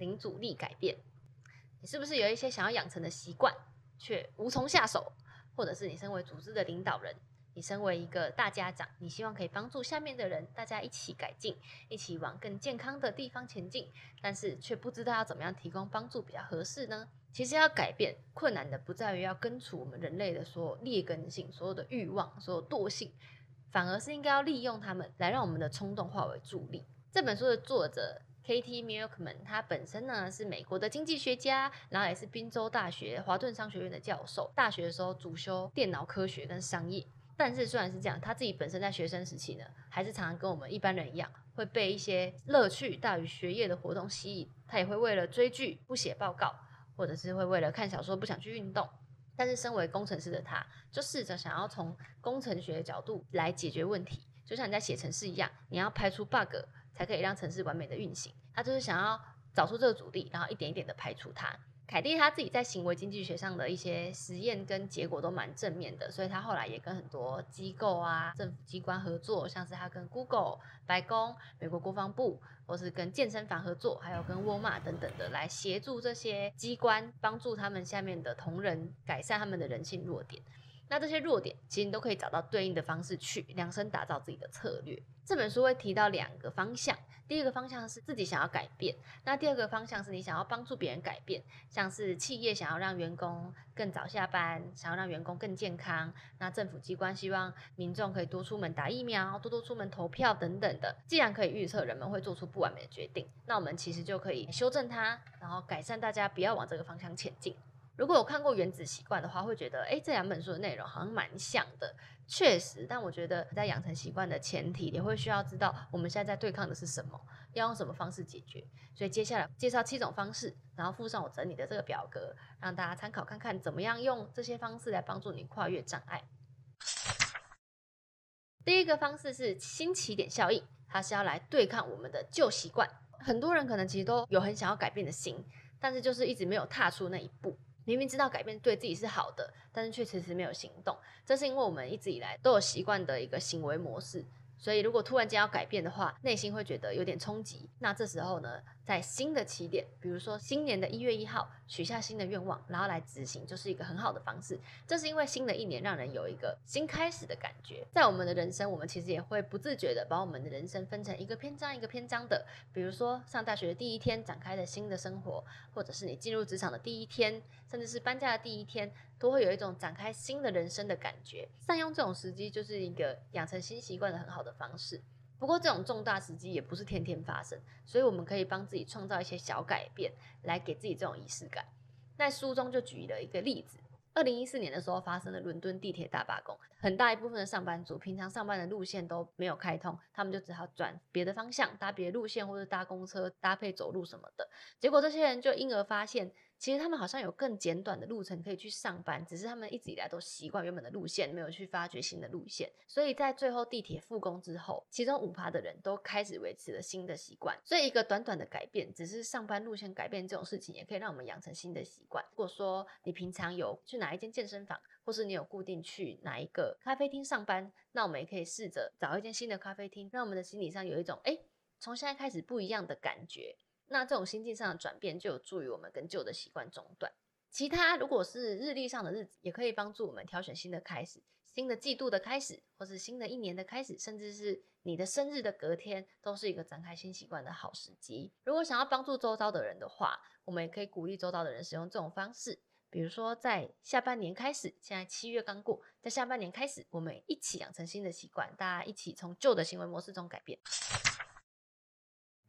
零阻力改变。你是不是有一些想要养成的习惯，却无从下手？或者是你身为组织的领导人，你身为一个大家长，你希望可以帮助下面的人，大家一起改进，一起往更健康的地方前进，但是却不知道要怎么样提供帮助比较合适呢？其实要改变困难的不在于要根除我们人类的所有劣根性、所有的欲望、所有惰性，反而是应该要利用他们来让我们的冲动化为助力。这本书的作者。Katie Milkman，他本身呢是美国的经济学家，然后也是宾州大学华顿商学院的教授。大学的时候主修电脑科学跟商业，但是虽然是这样，他自己本身在学生时期呢，还是常常跟我们一般人一样，会被一些乐趣大于学业的活动吸引。他也会为了追剧不写报告，或者是会为了看小说不想去运动。但是身为工程师的他，就试着想要从工程学的角度来解决问题，就像你在写程式一样，你要排除 bug。才可以让城市完美的运行。他就是想要找出这个阻力，然后一点一点的排除它。凯蒂他自己在行为经济学上的一些实验跟结果都蛮正面的，所以他后来也跟很多机构啊、政府机关合作，像是他跟 Google、白宫、美国国防部，或是跟健身房合作，还有跟沃尔玛等等的，来协助这些机关，帮助他们下面的同仁改善他们的人性弱点。那这些弱点，其实你都可以找到对应的方式去量身打造自己的策略。这本书会提到两个方向，第一个方向是自己想要改变，那第二个方向是你想要帮助别人改变，像是企业想要让员工更早下班，想要让员工更健康，那政府机关希望民众可以多出门打疫苗，多多出门投票等等的。既然可以预测人们会做出不完美的决定，那我们其实就可以修正它，然后改善大家不要往这个方向前进。如果有看过《原子习惯》的话，会觉得哎，这两本书的内容好像蛮像的。确实，但我觉得在养成习惯的前提，也会需要知道我们现在在对抗的是什么，要用什么方式解决。所以接下来介绍七种方式，然后附上我整理的这个表格，让大家参考看看怎么样用这些方式来帮助你跨越障碍。第一个方式是新起点效应，它是要来对抗我们的旧习惯。很多人可能其实都有很想要改变的心，但是就是一直没有踏出那一步。明明知道改变对自己是好的，但是却迟迟没有行动，这是因为我们一直以来都有习惯的一个行为模式。所以，如果突然间要改变的话，内心会觉得有点冲击。那这时候呢，在新的起点，比如说新年的一月一号，许下新的愿望，然后来执行，就是一个很好的方式。这是因为新的一年让人有一个新开始的感觉。在我们的人生，我们其实也会不自觉的把我们的人生分成一个篇章一个篇章的。比如说上大学的第一天展开的新的生活，或者是你进入职场的第一天，甚至是搬家的第一天。都会有一种展开新的人生的感觉，善用这种时机就是一个养成新习惯的很好的方式。不过，这种重大时机也不是天天发生，所以我们可以帮自己创造一些小改变，来给自己这种仪式感。在书中就举了一个例子：，二零一四年的时候发生了伦敦地铁大罢工，很大一部分的上班族平常上班的路线都没有开通，他们就只好转别的方向，搭别的路线或者搭公车搭配走路什么的。结果，这些人就因而发现。其实他们好像有更简短的路程可以去上班，只是他们一直以来都习惯原本的路线，没有去发掘新的路线。所以在最后地铁复工之后，其中五趴的人都开始维持了新的习惯。所以一个短短的改变，只是上班路线改变这种事情，也可以让我们养成新的习惯。如果说你平常有去哪一间健身房，或是你有固定去哪一个咖啡厅上班，那我们也可以试着找一间新的咖啡厅，让我们的心理上有一种哎，从现在开始不一样的感觉。那这种心境上的转变，就有助于我们跟旧的习惯中断。其他如果是日历上的日子，也可以帮助我们挑选新的开始、新的季度的开始，或是新的一年的开始，甚至是你的生日的隔天，都是一个展开新习惯的好时机。如果想要帮助周遭的人的话，我们也可以鼓励周遭的人使用这种方式。比如说，在下半年开始，现在七月刚过，在下半年开始，我们一起养成新的习惯，大家一起从旧的行为模式中改变。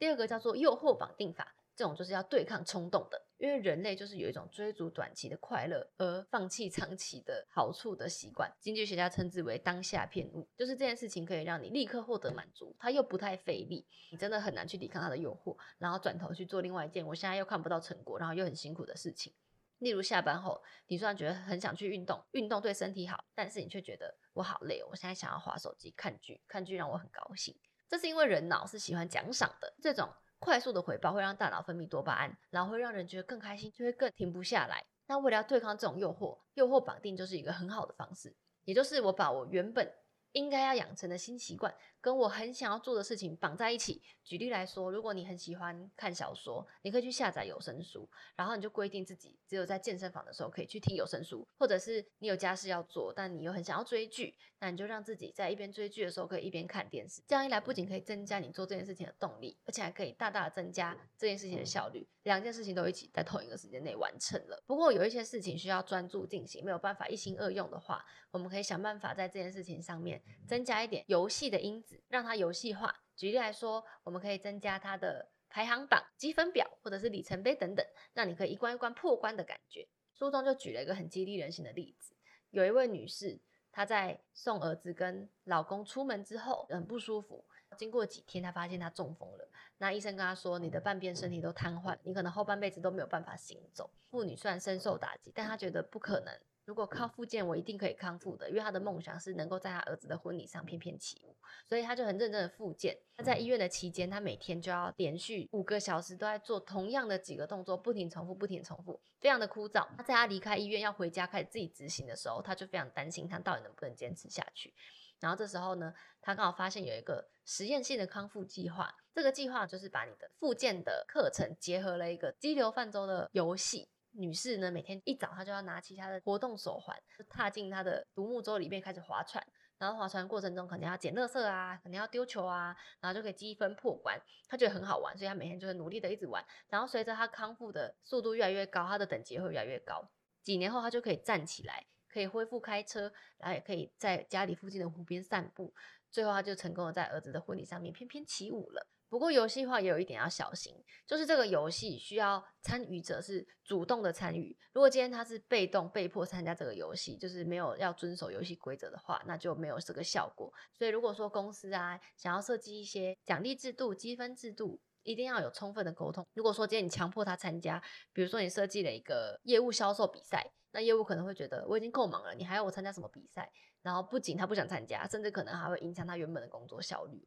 第二个叫做诱惑绑定法，这种就是要对抗冲动的，因为人类就是有一种追逐短期的快乐而放弃长期的好处的习惯。经济学家称之为当下偏误，就是这件事情可以让你立刻获得满足，它又不太费力，你真的很难去抵抗它的诱惑，然后转头去做另外一件我现在又看不到成果，然后又很辛苦的事情。例如下班后，你虽然觉得很想去运动，运动对身体好，但是你却觉得我好累，我现在想要划手机看剧，看剧让我很高兴。这是因为人脑是喜欢奖赏的，这种快速的回报会让大脑分泌多巴胺，然后会让人觉得更开心，就会更停不下来。那为了要对抗这种诱惑，诱惑绑定就是一个很好的方式，也就是我把我原本应该要养成的新习惯跟我很想要做的事情绑在一起。举例来说，如果你很喜欢看小说，你可以去下载有声书，然后你就规定自己只有在健身房的时候可以去听有声书，或者是你有家事要做，但你又很想要追剧，那你就让自己在一边追剧的时候可以一边看电视。这样一来，不仅可以增加你做这件事情的动力，而且还可以大大的增加这件事情的效率。两件事情都一起在同一个时间内完成了。不过有一些事情需要专注进行，没有办法一心二用的话，我们可以想办法在这件事情上面增加一点游戏的因子，让它游戏化。举例来说，我们可以增加它的排行榜、积分表，或者是里程碑等等，让你可以一关一关破关的感觉。书中就举了一个很激励人心的例子，有一位女士，她在送儿子跟老公出门之后很不舒服，经过几天，她发现她中风了。那医生跟她说：“你的半边身体都瘫痪，你可能后半辈子都没有办法行走。”妇女虽然深受打击，但她觉得不可能。如果靠复健，我一定可以康复的，因为他的梦想是能够在他儿子的婚礼上翩翩起舞，所以他就很认真的复健。他在医院的期间，他每天就要连续五个小时都在做同样的几个动作，不停重复，不停重复，非常的枯燥。他在他离开医院要回家开始自己执行的时候，他就非常担心他到底能不能坚持下去。然后这时候呢，他刚好发现有一个实验性的康复计划，这个计划就是把你的复健的课程结合了一个激流泛舟的游戏。女士呢，每天一早她就要拿起她的活动手环，踏进她的独木舟里面开始划船。然后划船过程中，肯定要捡垃圾啊，肯定要丢球啊，然后就可以积分破关。她觉得很好玩，所以她每天就会努力的一直玩。然后随着她康复的速度越来越高，她的等级会越来越高。几年后，她就可以站起来，可以恢复开车，然后也可以在家里附近的湖边散步。最后，她就成功的在儿子的婚礼上面翩翩起舞了。不过游戏化也有一点要小心，就是这个游戏需要参与者是主动的参与。如果今天他是被动被迫参加这个游戏，就是没有要遵守游戏规则的话，那就没有这个效果。所以如果说公司啊想要设计一些奖励制度、积分制度，一定要有充分的沟通。如果说今天你强迫他参加，比如说你设计了一个业务销售比赛，那业务可能会觉得我已经够忙了，你还要我参加什么比赛？然后不仅他不想参加，甚至可能还会影响他原本的工作效率。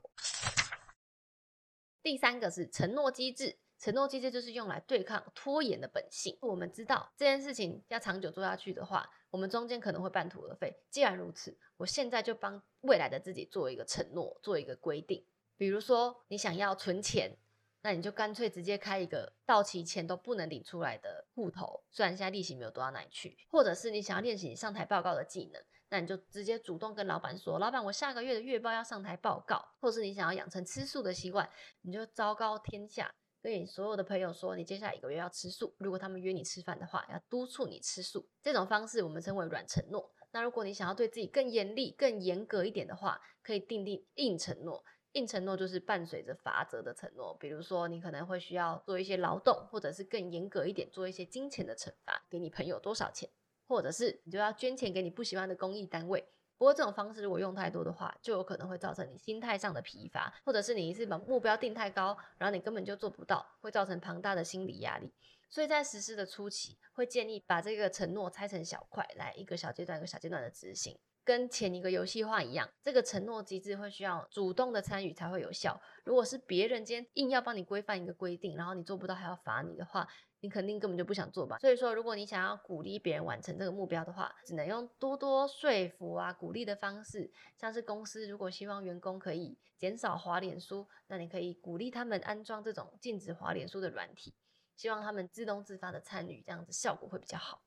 第三个是承诺机制，承诺机制就是用来对抗拖延的本性。我们知道这件事情要长久做下去的话，我们中间可能会半途而废。既然如此，我现在就帮未来的自己做一个承诺，做一个规定。比如说，你想要存钱，那你就干脆直接开一个到期前都不能领出来的户头，虽然现在利息没有多到哪里去。或者是你想要练习你上台报告的技能。那你就直接主动跟老板说，老板，我下个月的月报要上台报告，或是你想要养成吃素的习惯，你就昭告天下，跟你所有的朋友说，你接下来一个月要吃素。如果他们约你吃饭的话，要督促你吃素。这种方式我们称为软承诺。那如果你想要对自己更严厉、更严格一点的话，可以订定硬承诺。硬承诺就是伴随着法则的承诺，比如说你可能会需要做一些劳动，或者是更严格一点，做一些金钱的惩罚，给你朋友多少钱。或者是你就要捐钱给你不喜欢的公益单位，不过这种方式如果用太多的话，就有可能会造成你心态上的疲乏，或者是你一次把目标定太高，然后你根本就做不到，会造成庞大的心理压力。所以在实施的初期，会建议把这个承诺拆成小块，来一个小阶段一个小阶段的执行。跟前一个游戏化一样，这个承诺机制会需要主动的参与才会有效。如果是别人今天硬要帮你规范一个规定，然后你做不到还要罚你的话，你肯定根本就不想做吧。所以说，如果你想要鼓励别人完成这个目标的话，只能用多多说服啊、鼓励的方式。像是公司如果希望员工可以减少滑脸书，那你可以鼓励他们安装这种禁止滑脸书的软体，希望他们自动自发的参与，这样子效果会比较好。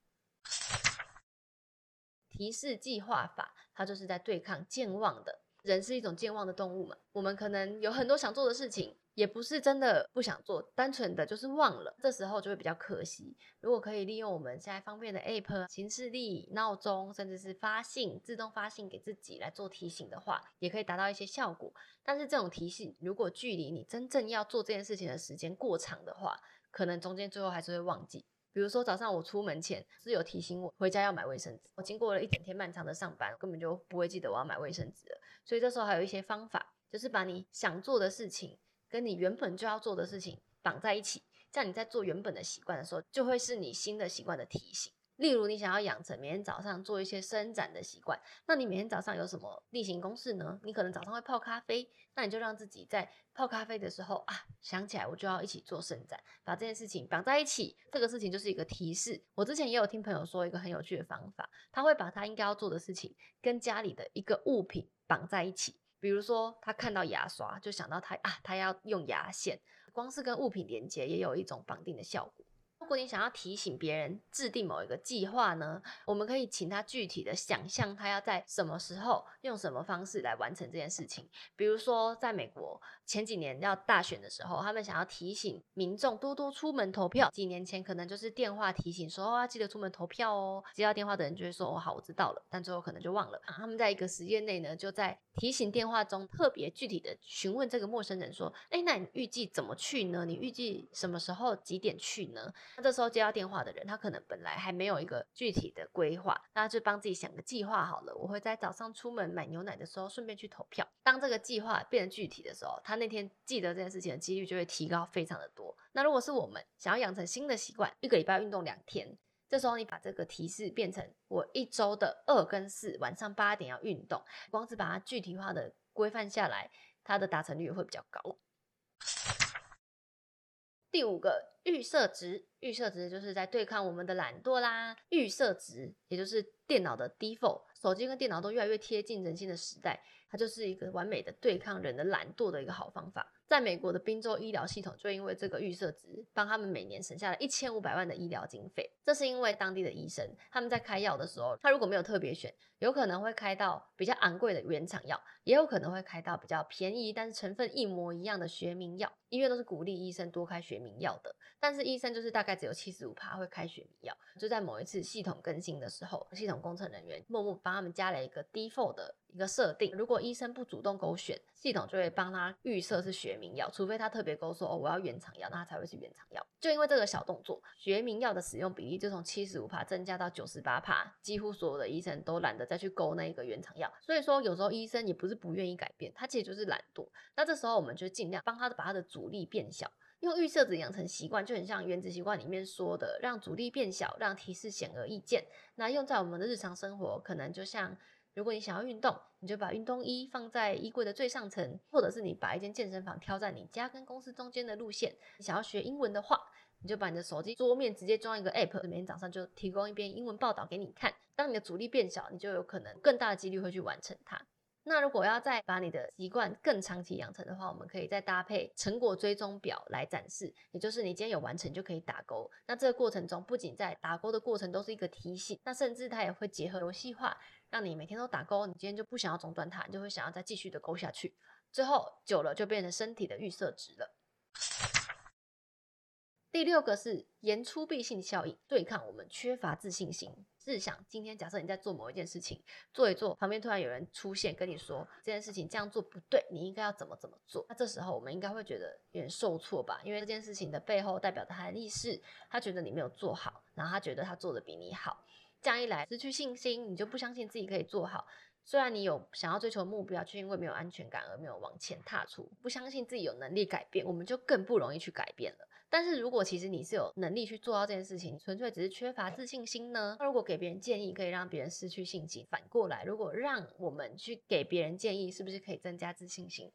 提示计划法，它就是在对抗健忘的。人是一种健忘的动物嘛，我们可能有很多想做的事情，也不是真的不想做，单纯的就是忘了。这时候就会比较可惜。如果可以利用我们现在方便的 App、行事历、闹钟，甚至是发信、自动发信给自己来做提醒的话，也可以达到一些效果。但是这种提醒，如果距离你真正要做这件事情的时间过长的话，可能中间最后还是会忘记。比如说早上我出门前是有提醒我回家要买卫生纸，我经过了一整天漫长的上班，根本就不会记得我要买卫生纸了。所以这时候还有一些方法，就是把你想做的事情跟你原本就要做的事情绑在一起，这样你在做原本的习惯的时候，就会是你新的习惯的提醒。例如，你想要养成每天早上做一些伸展的习惯，那你每天早上有什么例行公事呢？你可能早上会泡咖啡，那你就让自己在泡咖啡的时候啊，想起来我就要一起做伸展，把这件事情绑在一起。这个事情就是一个提示。我之前也有听朋友说一个很有趣的方法，他会把他应该要做的事情跟家里的一个物品绑在一起。比如说他看到牙刷，就想到他啊，他要用牙线，光是跟物品连接也有一种绑定的效果。如果你想要提醒别人制定某一个计划呢，我们可以请他具体的想象他要在什么时候用什么方式来完成这件事情。比如说，在美国前几年要大选的时候，他们想要提醒民众多多出门投票。几年前可能就是电话提醒说，哦，记得出门投票哦。接到电话的人就会说，哦，好，我知道了。但最后可能就忘了。他们在一个时间内呢，就在提醒电话中特别具体的询问这个陌生人说，哎，那你预计怎么去呢？你预计什么时候几点去呢？那这时候接到电话的人，他可能本来还没有一个具体的规划，那就帮自己想个计划好了。我会在早上出门买牛奶的时候顺便去投票。当这个计划变得具体的时候，他那天记得这件事情的几率就会提高非常的多。那如果是我们想要养成新的习惯，一个礼拜运动两天，这时候你把这个提示变成我一周的二跟四晚上八点要运动，光是把它具体化的规范下来，它的达成率会比较高。第五个预设值，预设值就是在对抗我们的懒惰啦。预设值也就是电脑的 default，手机跟电脑都越来越贴近人性的时代，它就是一个完美的对抗人的懒惰的一个好方法。在美国的宾州医疗系统，就因为这个预设值，帮他们每年省下了一千五百万的医疗经费。这是因为当地的医生他们在开药的时候，他如果没有特别选，有可能会开到比较昂贵的原厂药，也有可能会开到比较便宜但是成分一模一样的学名药。医院都是鼓励医生多开学名药的，但是医生就是大概只有七十五趴会开学名药。就在某一次系统更新的时候，系统工程人员默默帮他们加了一个 default 的一个设定，如果医生不主动勾选，系统就会帮他预设是学名药，除非他特别勾说哦我要原厂药，那他才会是原厂药。就因为这个小动作，学名药的使用比例就从七十五趴增加到九十八趴，几乎所有的医生都懒得再去勾那一个原厂药。所以说有时候医生也不是不愿意改变，他其实就是懒惰。那这时候我们就尽量帮他把他的阻力变小，用预设值养成习惯，就很像原子习惯里面说的，让阻力变小，让提示显而易见。那用在我们的日常生活，可能就像如果你想要运动，你就把运动衣放在衣柜的最上层，或者是你把一间健身房挑在你家跟公司中间的路线。你想要学英文的话，你就把你的手机桌面直接装一个 app，每天早上就提供一篇英文报道给你看。当你的阻力变小，你就有可能更大的几率会去完成它。那如果要再把你的习惯更长期养成的话，我们可以再搭配成果追踪表来展示，也就是你今天有完成就可以打勾。那这个过程中，不仅在打勾的过程都是一个提醒，那甚至它也会结合游戏化，让你每天都打勾，你今天就不想要中断它，你就会想要再继续的勾下去，最后久了就变成身体的预设值了。第六个是言出必信效应，对抗我们缺乏自信心。试想，今天假设你在做某一件事情，做一做，旁边突然有人出现跟你说这件事情这样做不对，你应该要怎么怎么做？那这时候我们应该会觉得有点受挫吧？因为这件事情的背后代表的含义是，他觉得你没有做好，然后他觉得他做的比你好，这样一来失去信心，你就不相信自己可以做好。虽然你有想要追求目标，却因为没有安全感而没有往前踏出，不相信自己有能力改变，我们就更不容易去改变了。但是如果其实你是有能力去做到这件事情，纯粹只是缺乏自信心呢？那如果给别人建议可以让别人失去信心，反过来，如果让我们去给别人建议，是不是可以增加自信心？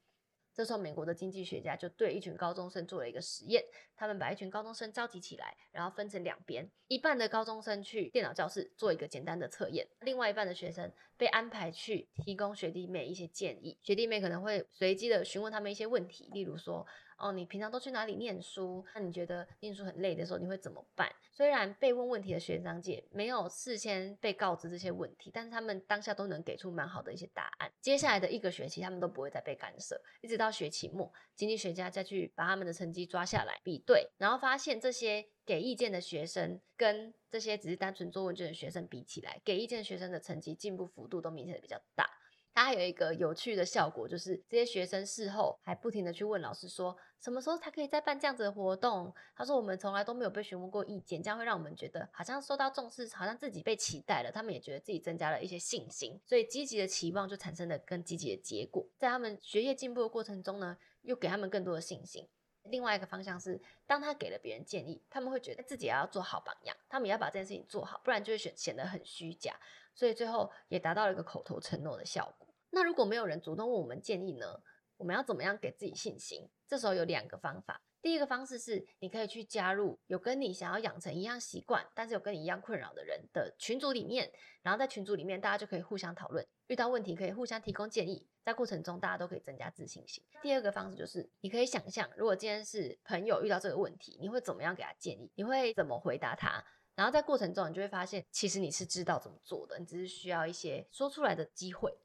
这时候，美国的经济学家就对一群高中生做了一个实验。他们把一群高中生召集起来，然后分成两边，一半的高中生去电脑教室做一个简单的测验，另外一半的学生被安排去提供学弟妹一些建议。学弟妹可能会随机的询问他们一些问题，例如说。哦，你平常都去哪里念书？那你觉得念书很累的时候，你会怎么办？虽然被问问题的学长姐没有事先被告知这些问题，但是他们当下都能给出蛮好的一些答案。接下来的一个学期，他们都不会再被干涉，一直到学期末，经济学家再去把他们的成绩抓下来比对，然后发现这些给意见的学生跟这些只是单纯做问卷的学生比起来，给意见学生的成绩进步幅度都明显的比较大。它还有一个有趣的效果，就是这些学生事后还不停的去问老师说，什么时候才可以再办这样子的活动？他说我们从来都没有被询问过意见，这样会让我们觉得好像受到重视，好像自己被期待了。他们也觉得自己增加了一些信心，所以积极的期望就产生了更积极的结果。在他们学业进步的过程中呢，又给他们更多的信心。另外一个方向是，当他给了别人建议，他们会觉得自己要做好榜样，他们也要把这件事情做好，不然就会显显得很虚假。所以最后也达到了一个口头承诺的效果。那如果没有人主动问我们建议呢？我们要怎么样给自己信心？这时候有两个方法。第一个方式是，你可以去加入有跟你想要养成一样习惯，但是有跟你一样困扰的人的群组里面，然后在群组里面大家就可以互相讨论，遇到问题可以互相提供建议，在过程中大家都可以增加自信心。第二个方式就是，你可以想象，如果今天是朋友遇到这个问题，你会怎么样给他建议？你会怎么回答他？然后在过程中，你就会发现，其实你是知道怎么做的，你只是需要一些说出来的机会。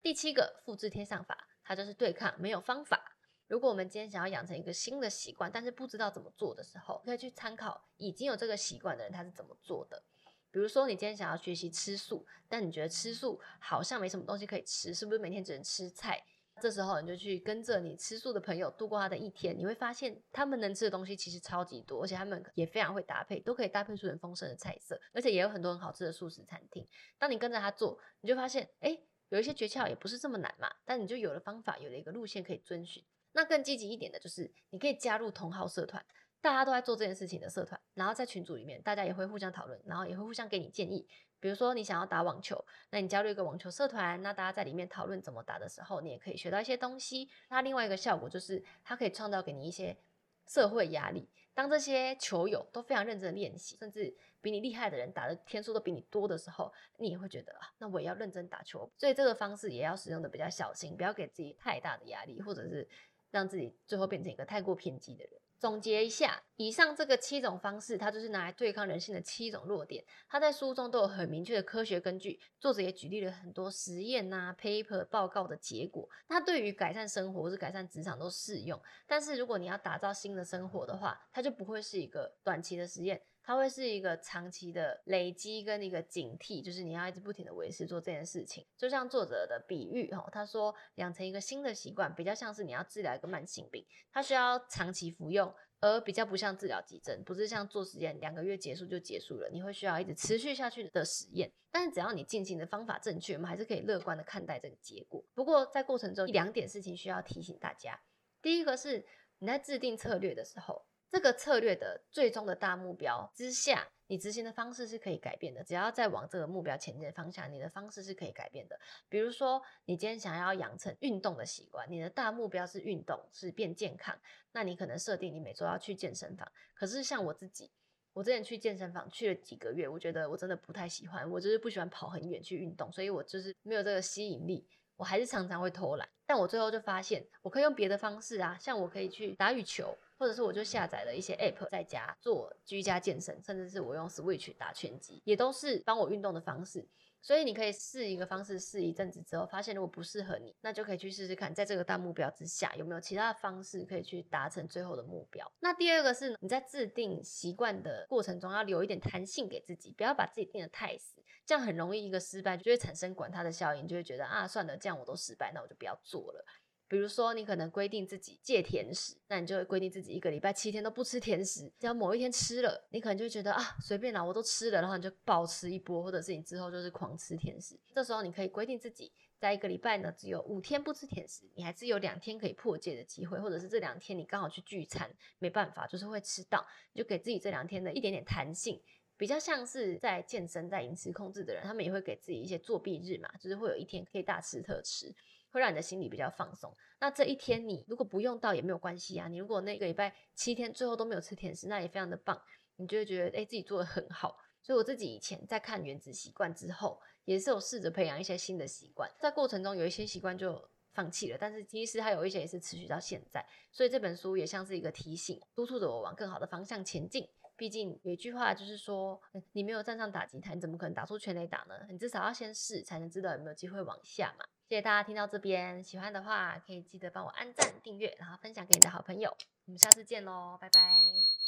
第七个复制贴上法，它就是对抗没有方法。如果我们今天想要养成一个新的习惯，但是不知道怎么做的时候，可以去参考已经有这个习惯的人他是怎么做的。比如说，你今天想要学习吃素，但你觉得吃素好像没什么东西可以吃，是不是每天只能吃菜？这时候你就去跟着你吃素的朋友度过他的一天，你会发现他们能吃的东西其实超级多，而且他们也非常会搭配，都可以搭配出很丰盛的菜色，而且也有很多很好吃的素食餐厅。当你跟着他做，你就发现，哎，有一些诀窍也不是这么难嘛。但你就有了方法，有了一个路线可以遵循。那更积极一点的就是，你可以加入同号社团，大家都在做这件事情的社团，然后在群组里面，大家也会互相讨论，然后也会互相给你建议。比如说你想要打网球，那你加入一个网球社团，那大家在里面讨论怎么打的时候，你也可以学到一些东西。那另外一个效果就是，它可以创造给你一些社会压力。当这些球友都非常认真练习，甚至比你厉害的人打的天数都比你多的时候，你也会觉得啊，那我也要认真打球。所以这个方式也要使用的比较小心，不要给自己太大的压力，或者是。让自己最后变成一个太过偏激的人。总结一下，以上这个七种方式，它就是拿来对抗人性的七种弱点。它在书中都有很明确的科学根据，作者也举例了很多实验呐、paper 报告的结果。它对于改善生活或是改善职场都适用。但是如果你要打造新的生活的话，它就不会是一个短期的实验。它会是一个长期的累积跟一个警惕，就是你要一直不停的维持做这件事情。就像作者的比喻哈，他说养成一个新的习惯，比较像是你要治疗一个慢性病，它需要长期服用，而比较不像治疗急症，不是像做实验两个月结束就结束了，你会需要一直持续下去的实验。但是只要你进行的方法正确，我们还是可以乐观的看待这个结果。不过在过程中，两点事情需要提醒大家，第一个是你在制定策略的时候。这个策略的最终的大目标之下，你执行的方式是可以改变的。只要在往这个目标前进的方向，你的方式是可以改变的。比如说，你今天想要养成运动的习惯，你的大目标是运动，是变健康，那你可能设定你每周要去健身房。可是像我自己，我之前去健身房去了几个月，我觉得我真的不太喜欢，我就是不喜欢跑很远去运动，所以我就是没有这个吸引力，我还是常常会偷懒。但我最后就发现，我可以用别的方式啊，像我可以去打羽球。或者是我就下载了一些 app 在家做居家健身，甚至是我用 Switch 打拳击，也都是帮我运动的方式。所以你可以试一个方式，试一阵子之后，发现如果不适合你，那就可以去试试看，在这个大目标之下，有没有其他的方式可以去达成最后的目标。那第二个是，你在制定习惯的过程中，要留一点弹性给自己，不要把自己定得太死，这样很容易一个失败就会产生管他的效应，就会觉得啊，算了，这样我都失败，那我就不要做了。比如说，你可能规定自己戒甜食，那你就会规定自己一个礼拜七天都不吃甜食。只要某一天吃了，你可能就会觉得啊，随便啦，我都吃了，然后你就暴吃一波，或者是你之后就是狂吃甜食。这时候你可以规定自己，在一个礼拜呢，只有五天不吃甜食，你还是有两天可以破戒的机会，或者是这两天你刚好去聚餐，没办法，就是会吃到，你就给自己这两天的一点点弹性，比较像是在健身、在饮食控制的人，他们也会给自己一些作弊日嘛，就是会有一天可以大吃特吃。会让你的心里比较放松。那这一天你如果不用到也没有关系啊。你如果那个礼拜七天最后都没有吃甜食，那也非常的棒。你就会觉得哎自己做的很好。所以我自己以前在看《原子习惯》之后，也是有试着培养一些新的习惯。在过程中有一些习惯就放弃了，但是其实还有一些也是持续到现在。所以这本书也像是一个提醒，督促着我往更好的方向前进。毕竟有一句话就是说，你没有站上打击台，你怎么可能打出全垒打呢？你至少要先试，才能知道有没有机会往下嘛。谢谢大家听到这边，喜欢的话可以记得帮我按赞、订阅，然后分享给你的好朋友。我们下次见喽，拜拜。